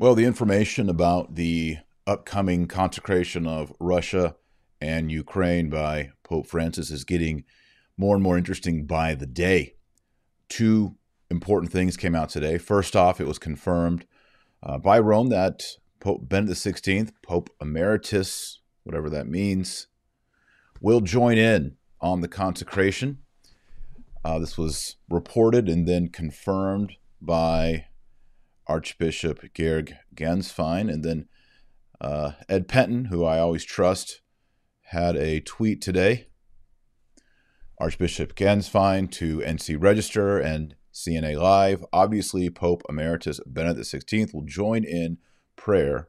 Well, the information about the upcoming consecration of Russia and Ukraine by Pope Francis is getting more and more interesting by the day. Two important things came out today. First off, it was confirmed uh, by Rome that Pope Benedict XVI, Pope Emeritus, whatever that means, will join in on the consecration. Uh, this was reported and then confirmed by Archbishop Georg Gänswein. And then uh, Ed Pentin, who I always trust, had a tweet today. Archbishop Gänswein to NC Register and CNA Live. Obviously, Pope Emeritus Benedict XVI will join in prayer.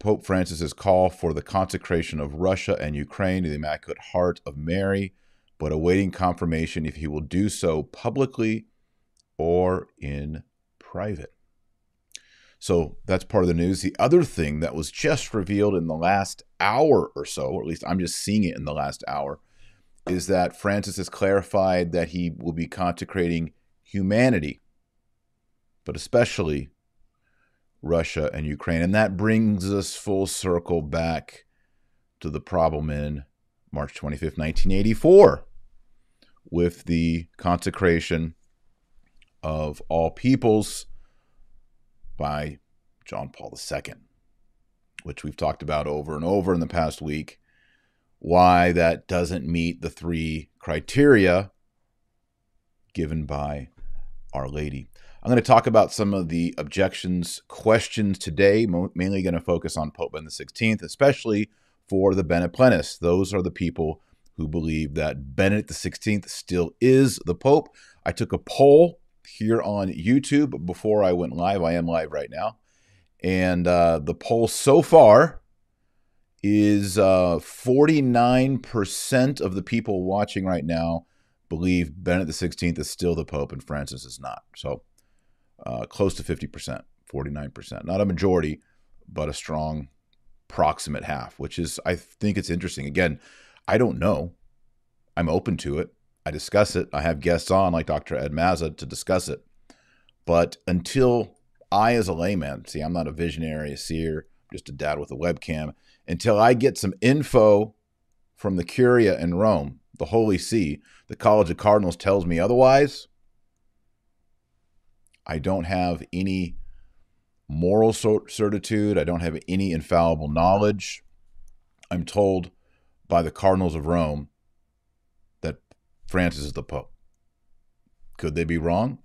Pope Francis's call for the consecration of Russia and Ukraine to the Immaculate Heart of Mary, but awaiting confirmation if he will do so publicly or in private. So that's part of the news. The other thing that was just revealed in the last hour or so, or at least I'm just seeing it in the last hour, is that Francis has clarified that he will be consecrating humanity, but especially Russia and Ukraine. And that brings us full circle back to the problem in March 25th, 1984, with the consecration of all peoples by John Paul II, which we've talked about over and over in the past week. Why that doesn't meet the three criteria given by Our Lady. I'm going to talk about some of the objections, questions today, mainly going to focus on Pope Benedict XVI, especially for the Beneplenists. Those are the people who believe that Benedict XVI still is the Pope. I took a poll here on YouTube before I went live. I am live right now. And uh, the poll so far is uh, 49% of the people watching right now believe Benedict XVI is still the Pope and Francis is not. So uh, close to 50%, 49%. Not a majority, but a strong proximate half, which is, I think it's interesting. Again, I don't know. I'm open to it. I discuss it. I have guests on like Dr. Ed Mazza to discuss it. But until I, as a layman, see, I'm not a visionary, a seer, just a dad with a webcam, until I get some info from the Curia in Rome, the Holy See, the College of Cardinals tells me otherwise, I don't have any moral certitude. I don't have any infallible knowledge. I'm told by the Cardinals of Rome Francis is the Pope. Could they be wrong?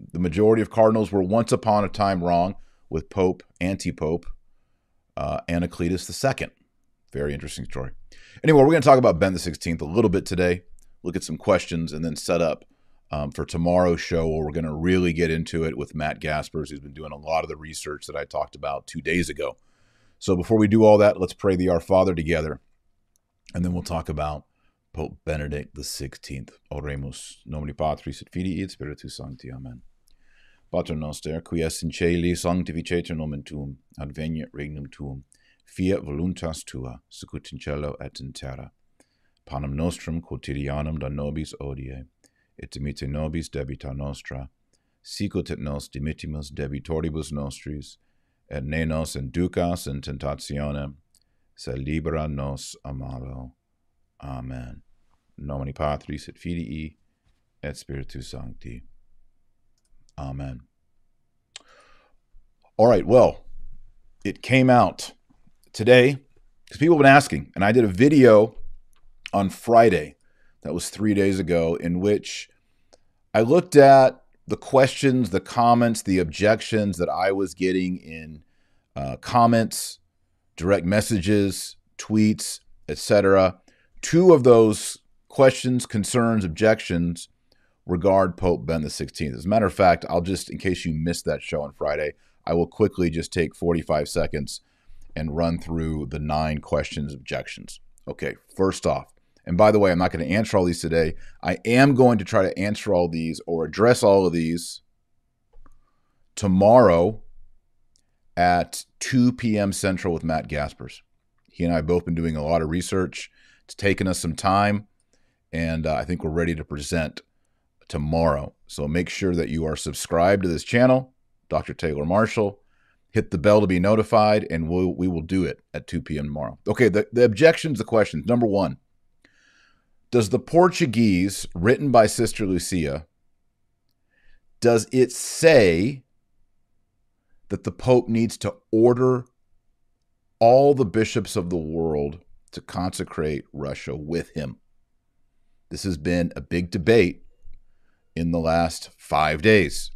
The majority of cardinals were once upon a time wrong with Pope, anti Pope, uh, Anacletus II. Very interesting story. Anyway, we're going to talk about Ben the 16th a little bit today, look at some questions, and then set up um, for tomorrow's show where we're going to really get into it with Matt Gaspers, who's been doing a lot of the research that I talked about two days ago. So before we do all that, let's pray the Our Father together, and then we'll talk about Pope Benedict the Sixteenth. Oremus, nomini Patris et Filii et Spiritus Sancti. Amen. Pater noster, qui es in celi, sanctificetur nomen tuum, adveniat regnum tuum, fiat voluntas tua, sicut in cielo et in terra. Panem nostrum quotidianum da nobis odie, et dimitte nobis debita nostra, sicut et nos dimittimus debitoribus nostris, et ne nos inducas in tentationem, se libera nos a malo. Amen. Nomini Patris et Filii et Spiritus Sancti. Amen. All right, well, it came out today because people have been asking, and I did a video on Friday that was three days ago in which I looked at the questions, the comments, the objections that I was getting in uh, comments, direct messages, tweets, etc. Two of those questions, concerns, objections regard Pope Ben the 16th. As a matter of fact, I'll just, in case you missed that show on Friday, I will quickly just take 45 seconds and run through the nine questions, objections. Okay, first off, and by the way, I'm not going to answer all these today. I am going to try to answer all these or address all of these tomorrow at 2 p.m. Central with Matt Gaspers. He and I have both been doing a lot of research. It's taken us some time and uh, I think we're ready to present tomorrow. So make sure that you are subscribed to this channel, Dr. Taylor Marshall, hit the bell to be notified, and we'll, we will do it at 2 p.m. tomorrow. Okay, the, the objections, the questions. Number one Does the Portuguese written by Sister Lucia, does it say that the Pope needs to order all the bishops of the world to consecrate Russia with him? This has been a big debate in the last five days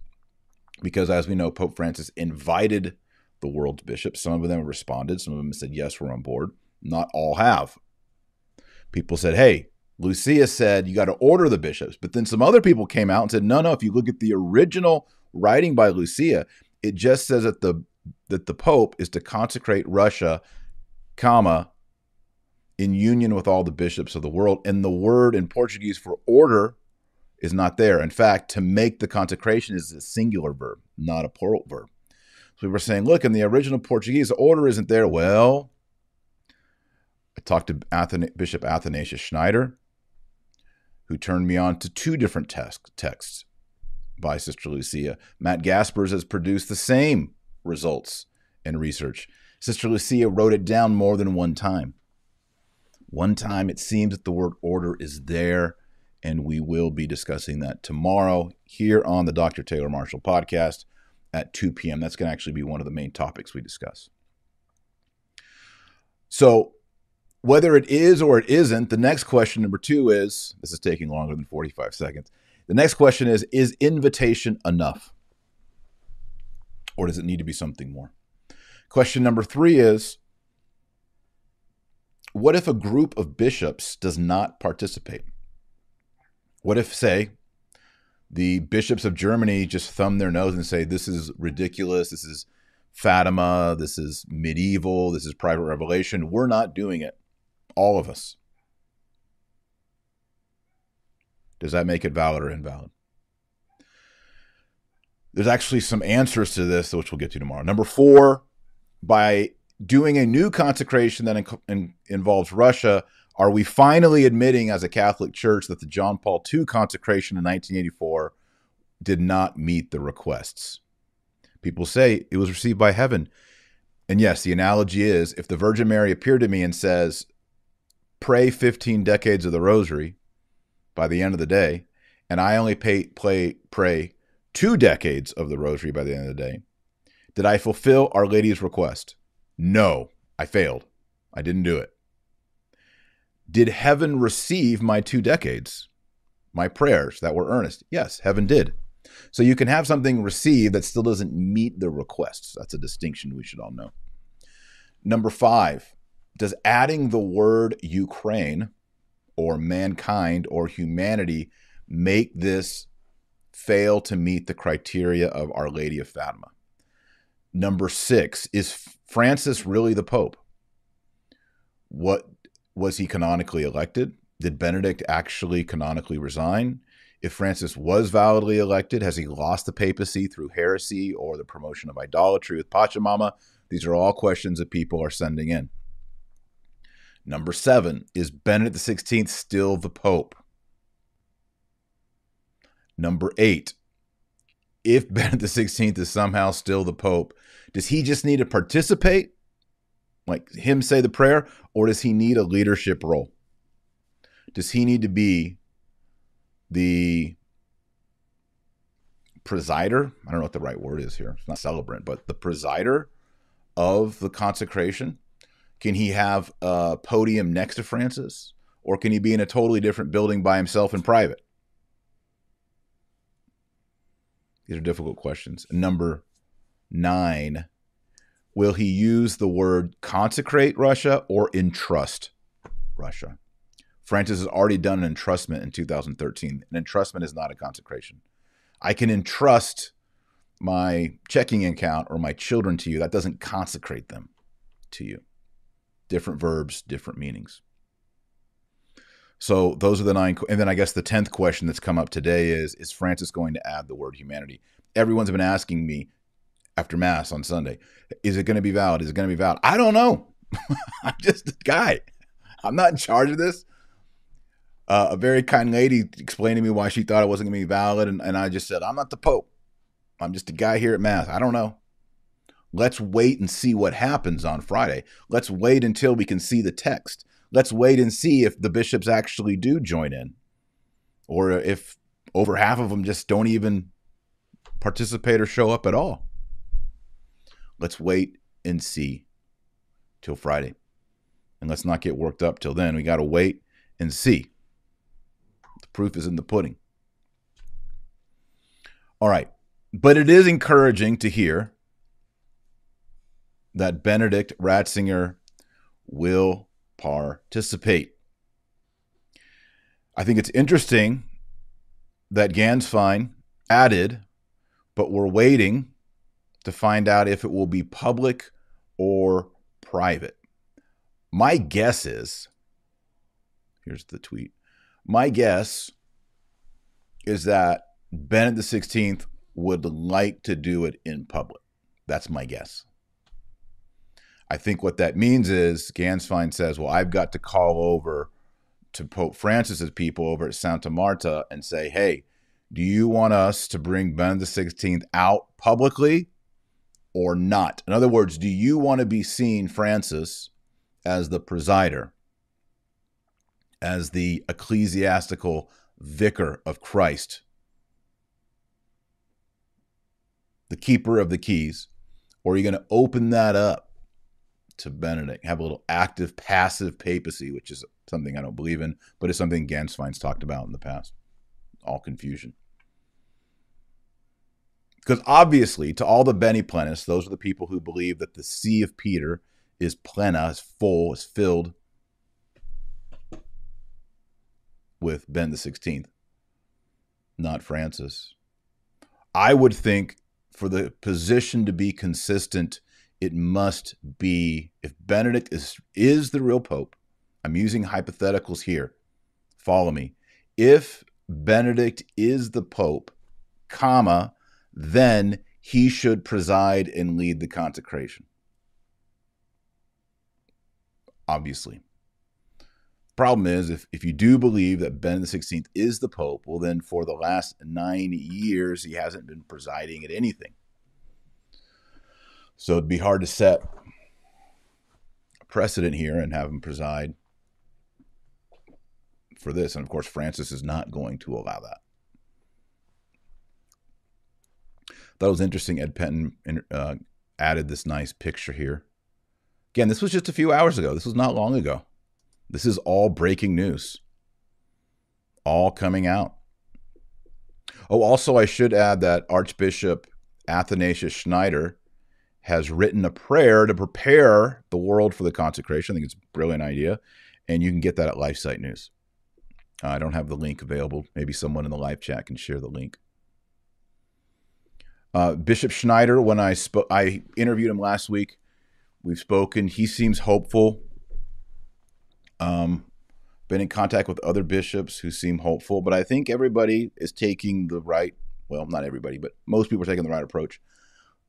because, as we know, Pope Francis invited the world's bishops. Some of them responded, some of them said, Yes, we're on board. Not all have. People said, Hey, Lucia said you got to order the bishops. But then some other people came out and said, No, no, if you look at the original writing by Lucia, it just says that the that the Pope is to consecrate Russia, comma, in union with all the bishops of the world. And the word in Portuguese for order is not there. In fact, to make the consecration is a singular verb, not a plural verb. So we were saying, look, in the original Portuguese, order isn't there. Well, I talked to Athan- Bishop Athanasius Schneider, who turned me on to two different texts by Sister Lucia. Matt Gaspers has produced the same results in research. Sister Lucia wrote it down more than one time. One time it seems that the word order is there, and we will be discussing that tomorrow here on the Dr. Taylor Marshall podcast at 2 p.m. That's going to actually be one of the main topics we discuss. So, whether it is or it isn't, the next question, number two, is this is taking longer than 45 seconds. The next question is Is invitation enough? Or does it need to be something more? Question number three is what if a group of bishops does not participate? What if, say, the bishops of Germany just thumb their nose and say, this is ridiculous, this is Fatima, this is medieval, this is private revelation. We're not doing it. All of us. Does that make it valid or invalid? There's actually some answers to this, which we'll get to tomorrow. Number four, by doing a new consecration that in, in, involves Russia, are we finally admitting as a Catholic Church that the John Paul II consecration in 1984 did not meet the requests? People say it was received by heaven. And yes, the analogy is if the Virgin Mary appeared to me and says, pray 15 decades of the rosary by the end of the day, and I only pay, play, pray two decades of the rosary by the end of the day, did I fulfill Our Lady's request? No, I failed. I didn't do it. Did heaven receive my two decades, my prayers that were earnest? Yes, heaven did. So you can have something received that still doesn't meet the requests. That's a distinction we should all know. Number five, does adding the word Ukraine or mankind or humanity make this fail to meet the criteria of Our Lady of Fatima? Number six, is Francis really the Pope? What was he canonically elected? Did Benedict actually canonically resign? If Francis was validly elected, has he lost the papacy through heresy or the promotion of idolatry with Pachamama? These are all questions that people are sending in. Number seven, is Benedict XVI still the Pope? Number eight, if Benedict XVI is somehow still the Pope, does he just need to participate, like him say the prayer, or does he need a leadership role? Does he need to be the presider? I don't know what the right word is here. It's not celebrant, but the presider of the consecration? Can he have a podium next to Francis? Or can he be in a totally different building by himself in private? These are difficult questions. Number nine, will he use the word consecrate Russia or entrust Russia? Francis has already done an entrustment in 2013. An entrustment is not a consecration. I can entrust my checking account or my children to you. That doesn't consecrate them to you. Different verbs, different meanings. So those are the nine. And then I guess the 10th question that's come up today is Is Francis going to add the word humanity? Everyone's been asking me after Mass on Sunday, Is it going to be valid? Is it going to be valid? I don't know. I'm just a guy. I'm not in charge of this. Uh, a very kind lady explained to me why she thought it wasn't going to be valid. And, and I just said, I'm not the Pope. I'm just a guy here at Mass. I don't know. Let's wait and see what happens on Friday. Let's wait until we can see the text. Let's wait and see if the bishops actually do join in or if over half of them just don't even participate or show up at all. Let's wait and see till Friday. And let's not get worked up till then. We got to wait and see. The proof is in the pudding. All right. But it is encouraging to hear that Benedict Ratzinger will participate. I think it's interesting that Gänswein added, but we're waiting to find out if it will be public or private. My guess is here's the tweet. My guess is that Benedict the 16th would like to do it in public. That's my guess. I think what that means is Gänswein says, Well, I've got to call over to Pope Francis's people over at Santa Marta and say, Hey, do you want us to bring Benedict XVI out publicly or not? In other words, do you want to be seen, Francis, as the presider, as the ecclesiastical vicar of Christ, the keeper of the keys? Or are you going to open that up to Benedict, have a little active, passive papacy, which is something I don't believe in, but it's something Gänswein's talked about in the past. All confusion. Because obviously, to all the Beni Plenis, those are the people who believe that the See of Peter is plena, is full, is filled with Ben the 16th, not Francis. I would think for the position to be consistent it must be if Benedict is is the real pope. I'm using hypotheticals here. Follow me. If Benedict is the pope, comma, then he should preside and lead the consecration. Obviously. Problem is, if, if you do believe that Benedict XVI is the Pope, well, then for the last nine years, he hasn't been presiding at anything. So it'd be hard to set a precedent here and have him preside for this. And of course, Francis is not going to allow that. That was interesting. Ed Pentin uh, added this nice picture here. Again, this was just a few hours ago. This was not long ago. This is all breaking news, all coming out. Oh, also, I should add that Archbishop Athanasius Schneider has written a prayer to prepare the world for the consecration. I think it's a brilliant idea. And you can get that at LifeSite News. Uh, I don't have the link available. Maybe someone in the live chat can share the link. Uh, Bishop Schneider, when I spoke, I interviewed him last week. We've spoken. He seems hopeful. Um, been in contact with other bishops who seem hopeful, but I think everybody is taking the right. Well, not everybody, but most people are taking the right approach.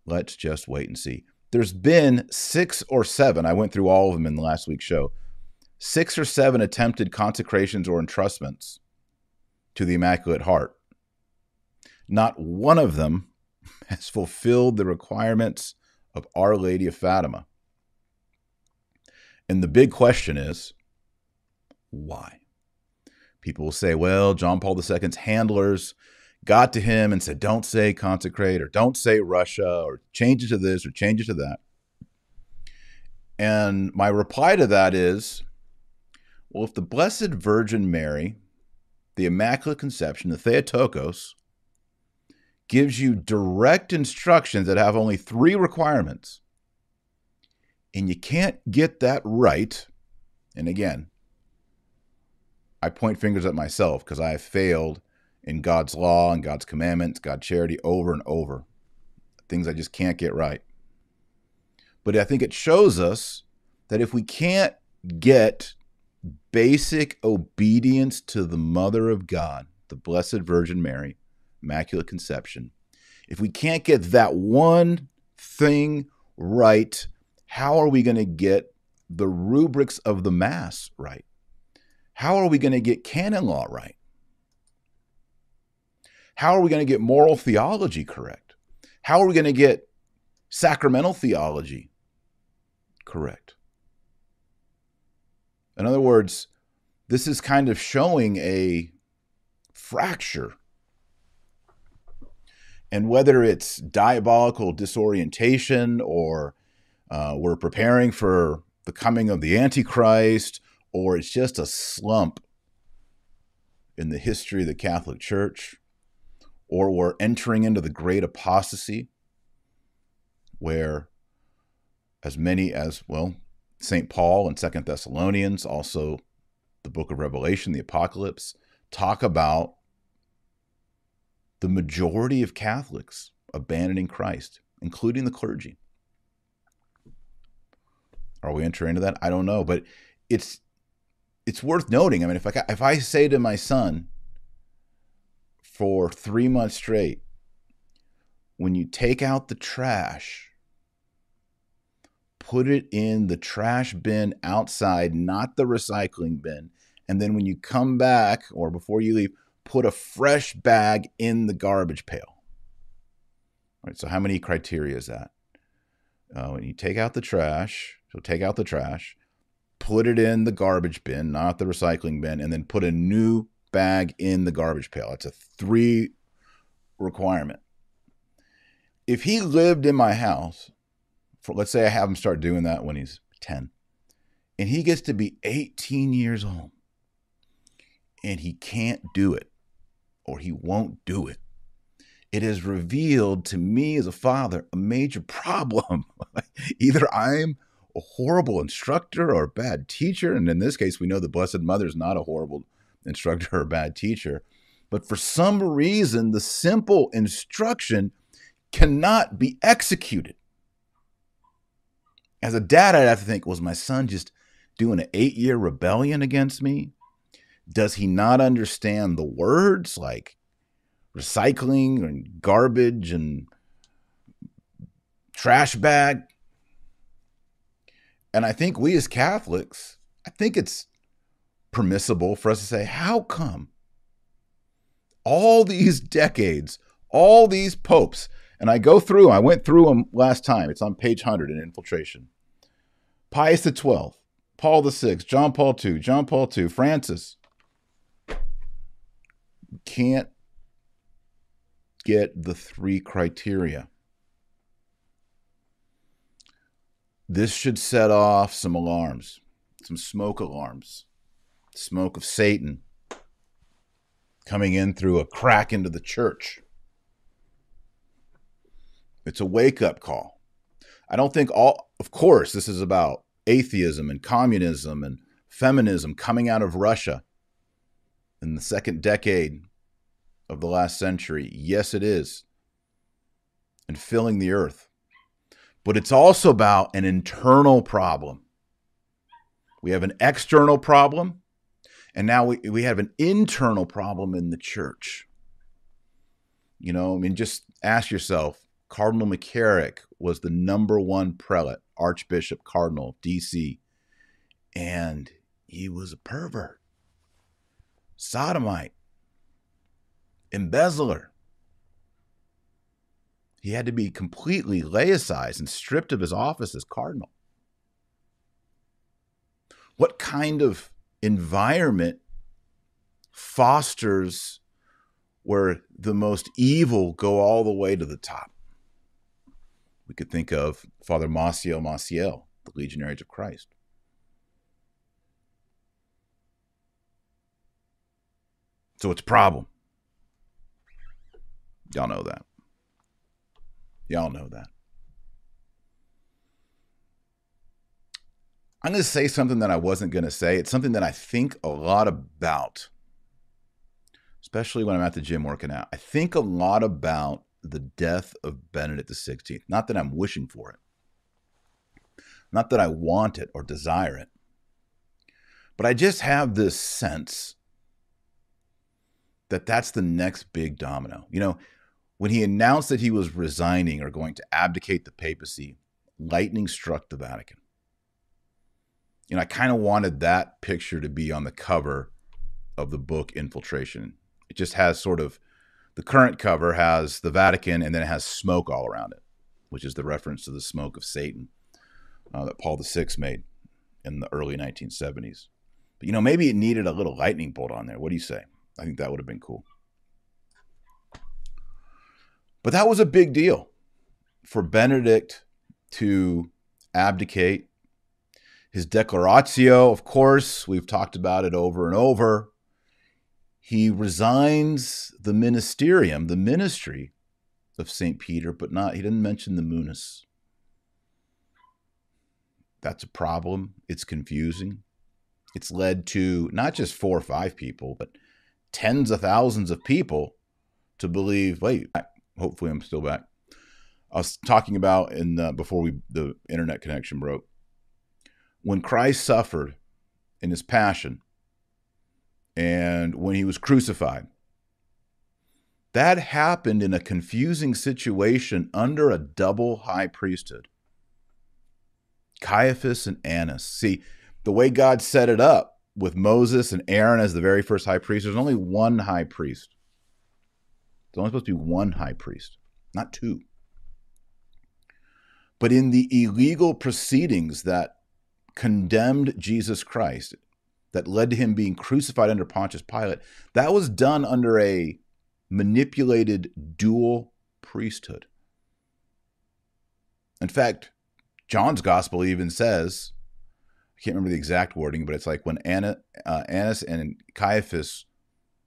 Let's just wait and see. There's been six or seven, I went through all of them in the last week's show, six or seven attempted consecrations or entrustments to the Immaculate Heart. Not one of them has fulfilled the requirements of Our Lady of Fatima. And the big question is why? People will say, well, John Paul II's handlers got to him and said, don't say consecrate or don't say Russia or change it to this or change it to that. And my reply to that is, well, if the Blessed Virgin Mary, the Immaculate Conception, the Theotokos, gives you direct instructions that have only three requirements, and you can't get that right, and again, I point fingers at myself because I have failed in God's law and God's commandments, God's charity over and over. Things I just can't get right. But I think it shows us that if we can't get basic obedience to the Mother of God, the Blessed Virgin Mary, Immaculate Conception, if we can't get that one thing right, how are we going to get the rubrics of the Mass right? How are we going to get canon law right? How are we going to get moral theology correct? How are we going to get Sacramental theology, correct. In other words, this is kind of showing a fracture. And whether it's diabolical disorientation or uh, we're preparing for the coming of the Antichrist or it's just a slump in the history of the Catholic Church, or we're entering into the great apostasy, where as many as, well, St. Paul and Second Thessalonians, also the book of Revelation, the Apocalypse, talk about the majority of Catholics abandoning Christ, including the clergy. Are we entering into that? I don't know, but it's it's worth noting. I mean, if I if I say to my son for three months straight, when you take out the trash, put it in the trash bin outside, not the recycling bin, and then when you come back or before you leave, put a fresh bag in the garbage pail. All right. So how many criteria is that? Uh, when you take out the trash, so take out the trash put it in the garbage bin, not the recycling bin, and then put a new bag in the garbage pail. It's a three requirement. If he lived in my house, for, let's say I have him start doing that when he's 10, and he gets to be 18 years old, and he can't do it, or he won't do it, it has revealed to me as a father a major problem. Either I'm a horrible instructor or a bad teacher. And in this case, we know the Blessed Mother is not a horrible instructor or a bad teacher. But for some reason, the simple instruction cannot be executed. As a dad, I'd have to think, was my son just doing an eight year rebellion against me? Does he not understand the words like recycling and garbage and trash bag? And I think we as Catholics, I think it's permissible for us to say, how come all these decades, all these popes, and I go through, I went through them last time. It's on page 100 in Infiltration. Pius XII, Paul VI, John Paul II, John Paul II, Francis. Can't get the three criteria. This should set off some alarms, some smoke alarms, smoke of Satan coming in through a crack into the church. It's a wake up call. I don't think all, of course, this is about atheism and communism and feminism coming out of Russia in the second decade of the last century. Yes, it is. And filling the earth but it's also about an internal problem. We have an external problem, and now we, we have an internal problem in the church. You know, I mean, just ask yourself Cardinal McCarrick was the number one prelate, Archbishop Cardinal, DC, and he was a pervert, sodomite, embezzler. He had to be completely laicized and stripped of his office as cardinal. What kind of environment fosters where the most evil go all the way to the top? We could think of Father Maciel Maciel, the Legionaries of Christ. So it's a problem. Y'all know that. Y'all know that. I'm going to say something that I wasn't going to say. It's something that I think a lot about, especially when I'm at the gym working out. I think a lot about the death of Benedict XVI. Not that I'm wishing for it, not that I want it or desire it, but I just have this sense that that's the next big domino. You know, when he announced that he was resigning or going to abdicate the papacy, lightning struck the Vatican. You know, I kind of wanted that picture to be on the cover of the book Infiltration. It just has sort of the current cover has the Vatican and then it has smoke all around it, which is the reference to the smoke of Satan uh, that Paul VI made in the early 1970s. But, you know, maybe it needed a little lightning bolt on there. What do you say? I think that would have been cool. But that was a big deal for Benedict to abdicate. His declaratio, of course, we've talked about it over and over. He resigns the ministerium, the ministry of St. Peter, but not, he didn't mention the munus. That's a problem. It's confusing. It's led to not just four or five people, but tens of thousands of people to believe, wait, hopefully I'm still back. I was talking about in the, before we the internet connection broke. When Christ suffered in his passion and when he was crucified, that happened in a confusing situation under a double high priesthood. Caiaphas and Annas. See, the way God set it up with Moses and Aaron as the very first high priest, there's only one high priest. There's only supposed to be one high priest, not two. But in the illegal proceedings that condemned Jesus Christ, that led to him being crucified under Pontius Pilate, that was done under a manipulated dual priesthood. In fact, John's gospel even says, I can't remember the exact wording, but it's like when Anna, uh, Annas and Caiaphas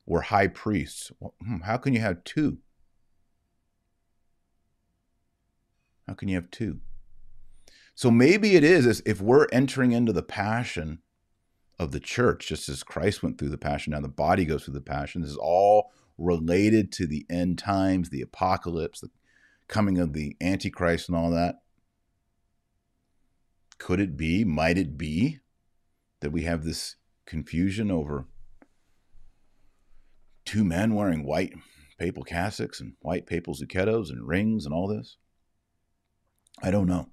were high priests. Well, hmm, how can you have two? How can you have two? So maybe it is if we're entering into the passion of the church, just as Christ went through the passion, now the body goes through the passion. This is all related to the end times, the apocalypse, the coming of the Antichrist, and all that. Could it be, might it be, that we have this confusion over two men wearing white papal cassocks and white papal zucchettos and rings and all this? I don't know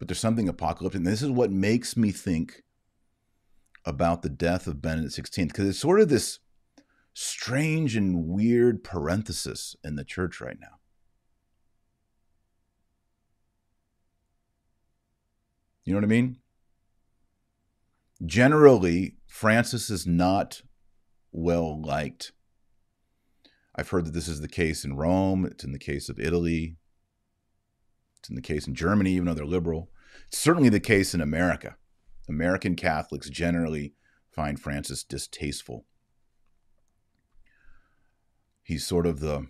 but there's something apocalyptic. And this is what makes me think about the death of Benedict XVI, because it's sort of this strange and weird parenthesis in the church right now. You know what I mean? Generally, Francis is not well liked. I've heard that this is the case in Rome, it's in the case of Italy, it's in the case in Germany, even though they're liberal. It's certainly the case in America. American Catholics generally find Francis distasteful. He's sort of the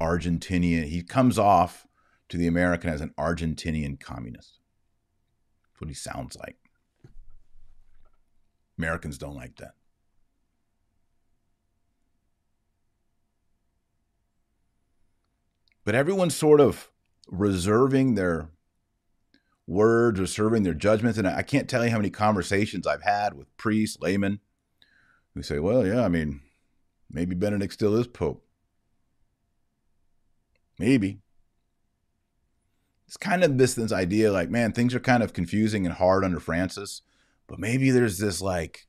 Argentinian, he comes off to the American as an Argentinian communist. That's what he sounds like. Americans don't like that. But everyone's sort of reserving their words, reserving their judgments. And I can't tell you how many conversations I've had with priests, laymen, who say, well, yeah, I mean, maybe Benedict still is Pope. Maybe. It's kind of this, this idea like, man, things are kind of confusing and hard under Francis, but maybe there's this like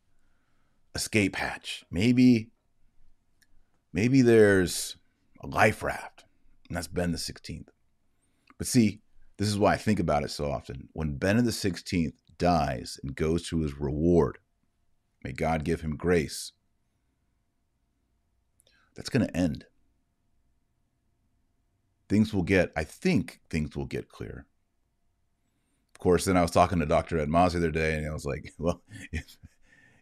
escape hatch. Maybe, maybe there's a life raft and that's Ben the 16th. But see, this is why I think about it so often. When Ben the 16th dies and goes to his reward, may God give him grace, that's going to end. Things will get, I think things will get clear. Of course, then I was talking to Dr. Ed Moss the other day, and I was like, well, if,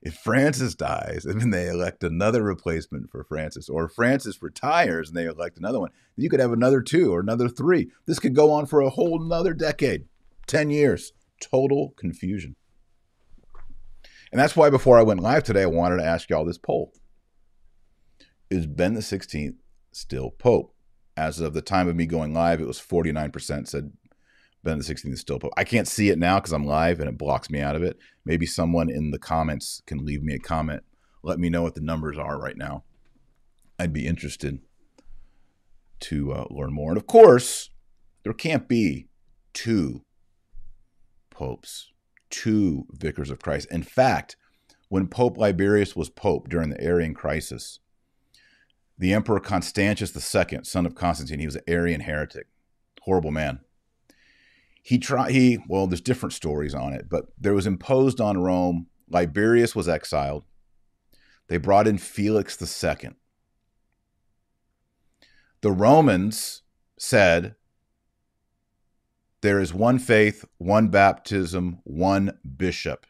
if Francis dies and then they elect another replacement for Francis, or Francis retires and they elect another one, you could have another two or another three. This could go on for a whole another decade, 10 years. Total confusion. And that's why before I went live today, I wanted to ask y'all this poll. Is Ben the 16th still Pope? As of the time of me going live, it was 49% said Ben the 16th is still Pope. I can't see it now because I'm live and it blocks me out of it. Maybe someone in the comments can leave me a comment. Let me know what the numbers are right now. I'd be interested to uh, learn more. And of course, there can't be two popes, two vicars of Christ. In fact, when Pope Liberius was pope during the Arian crisis, the Emperor Constantius II, son of Constantine, he was an Arian heretic Horrible man. He tried, he, well, there's different stories on it, but there was imposed on Rome. Liberius was exiled. They brought in Felix II. The Romans said, There is one faith, one baptism, one bishop.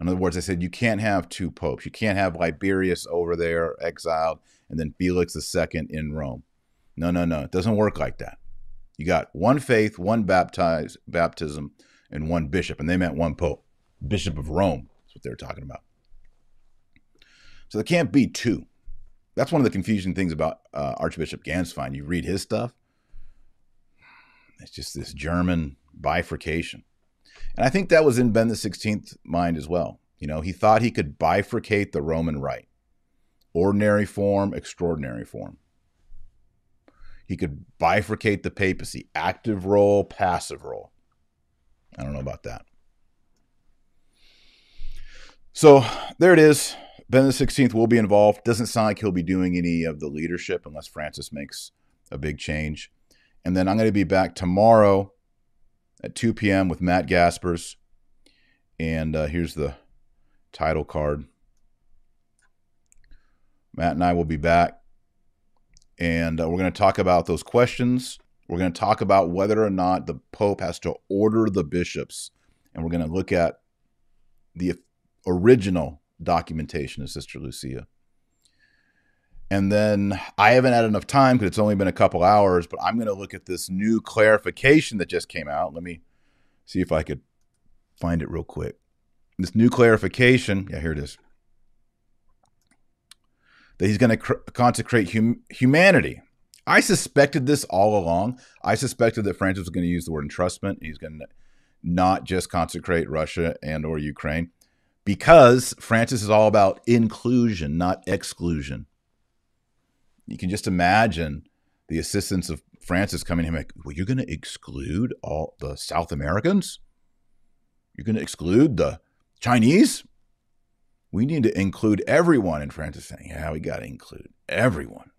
In other words, they said you can't have two popes. You can't have Liberius over there exiled and then Felix II in Rome. No, no, no. It doesn't work like that. You got one faith, one baptism, and one bishop. And they meant one pope, Bishop of Rome. That's what they were talking about. So there can't be two. That's one of the confusing things about uh, Archbishop Gänswein. You read his stuff, it's just this German bifurcation. And I think that was in Ben the 16th mind as well. You know, he thought he could bifurcate the Roman rite ordinary form, extraordinary form. He could bifurcate the papacy active role, passive role. I don't know about that. So there it is. Ben the 16th will be involved. Doesn't sound like he'll be doing any of the leadership unless Francis makes a big change. And then I'm going to be back tomorrow at 2 p.m. with Matt Gaspers. And uh, here's the title card. Matt and I will be back. And uh, we're going to talk about those questions. We're going to talk about whether or not the Pope has to order the bishops. And we're going to look at the original documentation of Sister Lucia. And then I haven't had enough time because it's only been a couple hours, but I'm going to look at this new clarification that just came out. Let me see if I could find it real quick. This new clarification, yeah, here it is. That he's going to cr- consecrate hum- humanity. I suspected this all along. I suspected that Francis was going to use the word entrustment. He's going to not just consecrate Russia and or Ukraine because Francis is all about inclusion, not exclusion. You can just imagine the assistants of Francis coming to him like, well, you're going to exclude all the South Americans? You're going to exclude the Chinese? We need to include everyone. And Francis saying, yeah, we got to include everyone.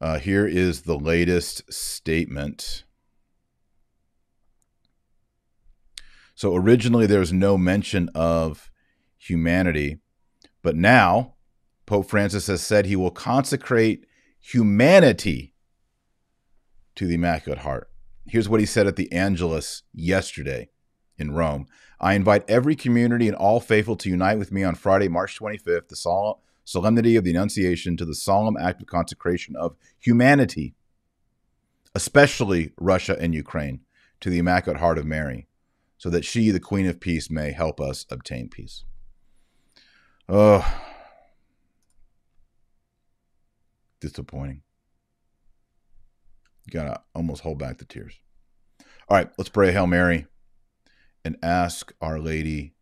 Uh, here is the latest statement So originally there was no mention of humanity, but now Pope Francis has said he will consecrate humanity to the Immaculate Heart. Here's what he said at the Angelus yesterday in Rome. I invite every community and all faithful to unite with me on Friday, March 25th, the solemnity of the Annunciation, to the solemn act of consecration of humanity, especially Russia and Ukraine, to the Immaculate Heart of Mary so that she, the Queen of Peace, may help us obtain peace. Oh, disappointing. You gotta almost hold back the tears. All right, let's pray Hail Mary and ask Our Lady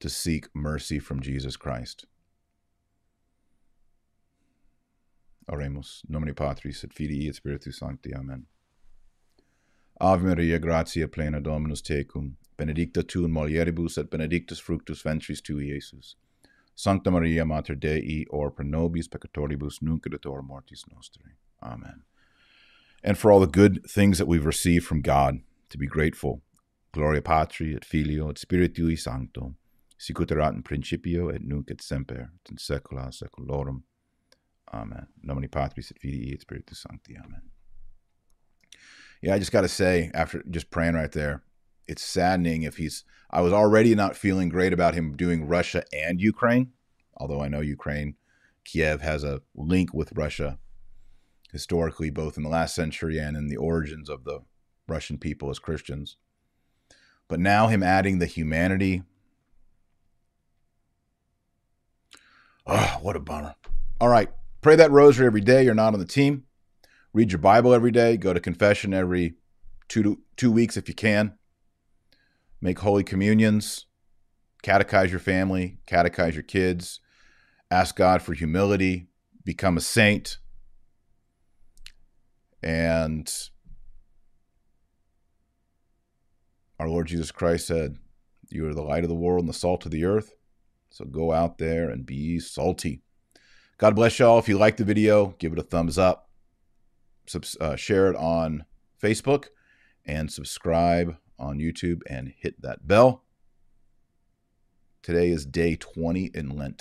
to seek mercy from Jesus Christ. Oremus. Nomine Patris et Filii et Spiritus Sancti. Amen. Ave Maria, gratia plena Dominus tecum, benedicta tu in mulieribus et benedictus fructus ventris tui, Iesus. Sancta Maria, Mater Dei, or pro nobis peccatoribus, nunc et hora mortis nostri. Amen. And for all the good things that we've received from God, to be grateful. Gloria Patri et Filio et Spiritui Sancto, sicut erat in principio et nunc et semper, et in saecula saeculorum. Amen. Nomine Patris et Filii et Spiritus Sancti. Amen. Yeah, I just got to say, after just praying right there, it's saddening if he's. I was already not feeling great about him doing Russia and Ukraine, although I know Ukraine, Kiev has a link with Russia historically, both in the last century and in the origins of the Russian people as Christians. But now him adding the humanity. Oh, what a bummer. All right. Pray that rosary every day. You're not on the team. Read your Bible every day. Go to confession every two two weeks if you can. Make holy communions. Catechize your family. Catechize your kids. Ask God for humility. Become a saint. And our Lord Jesus Christ said, You are the light of the world and the salt of the earth. So go out there and be salty. God bless y'all. If you like the video, give it a thumbs up uh, share it on Facebook, and subscribe on YouTube and hit that bell. Today is day 20 in Lent.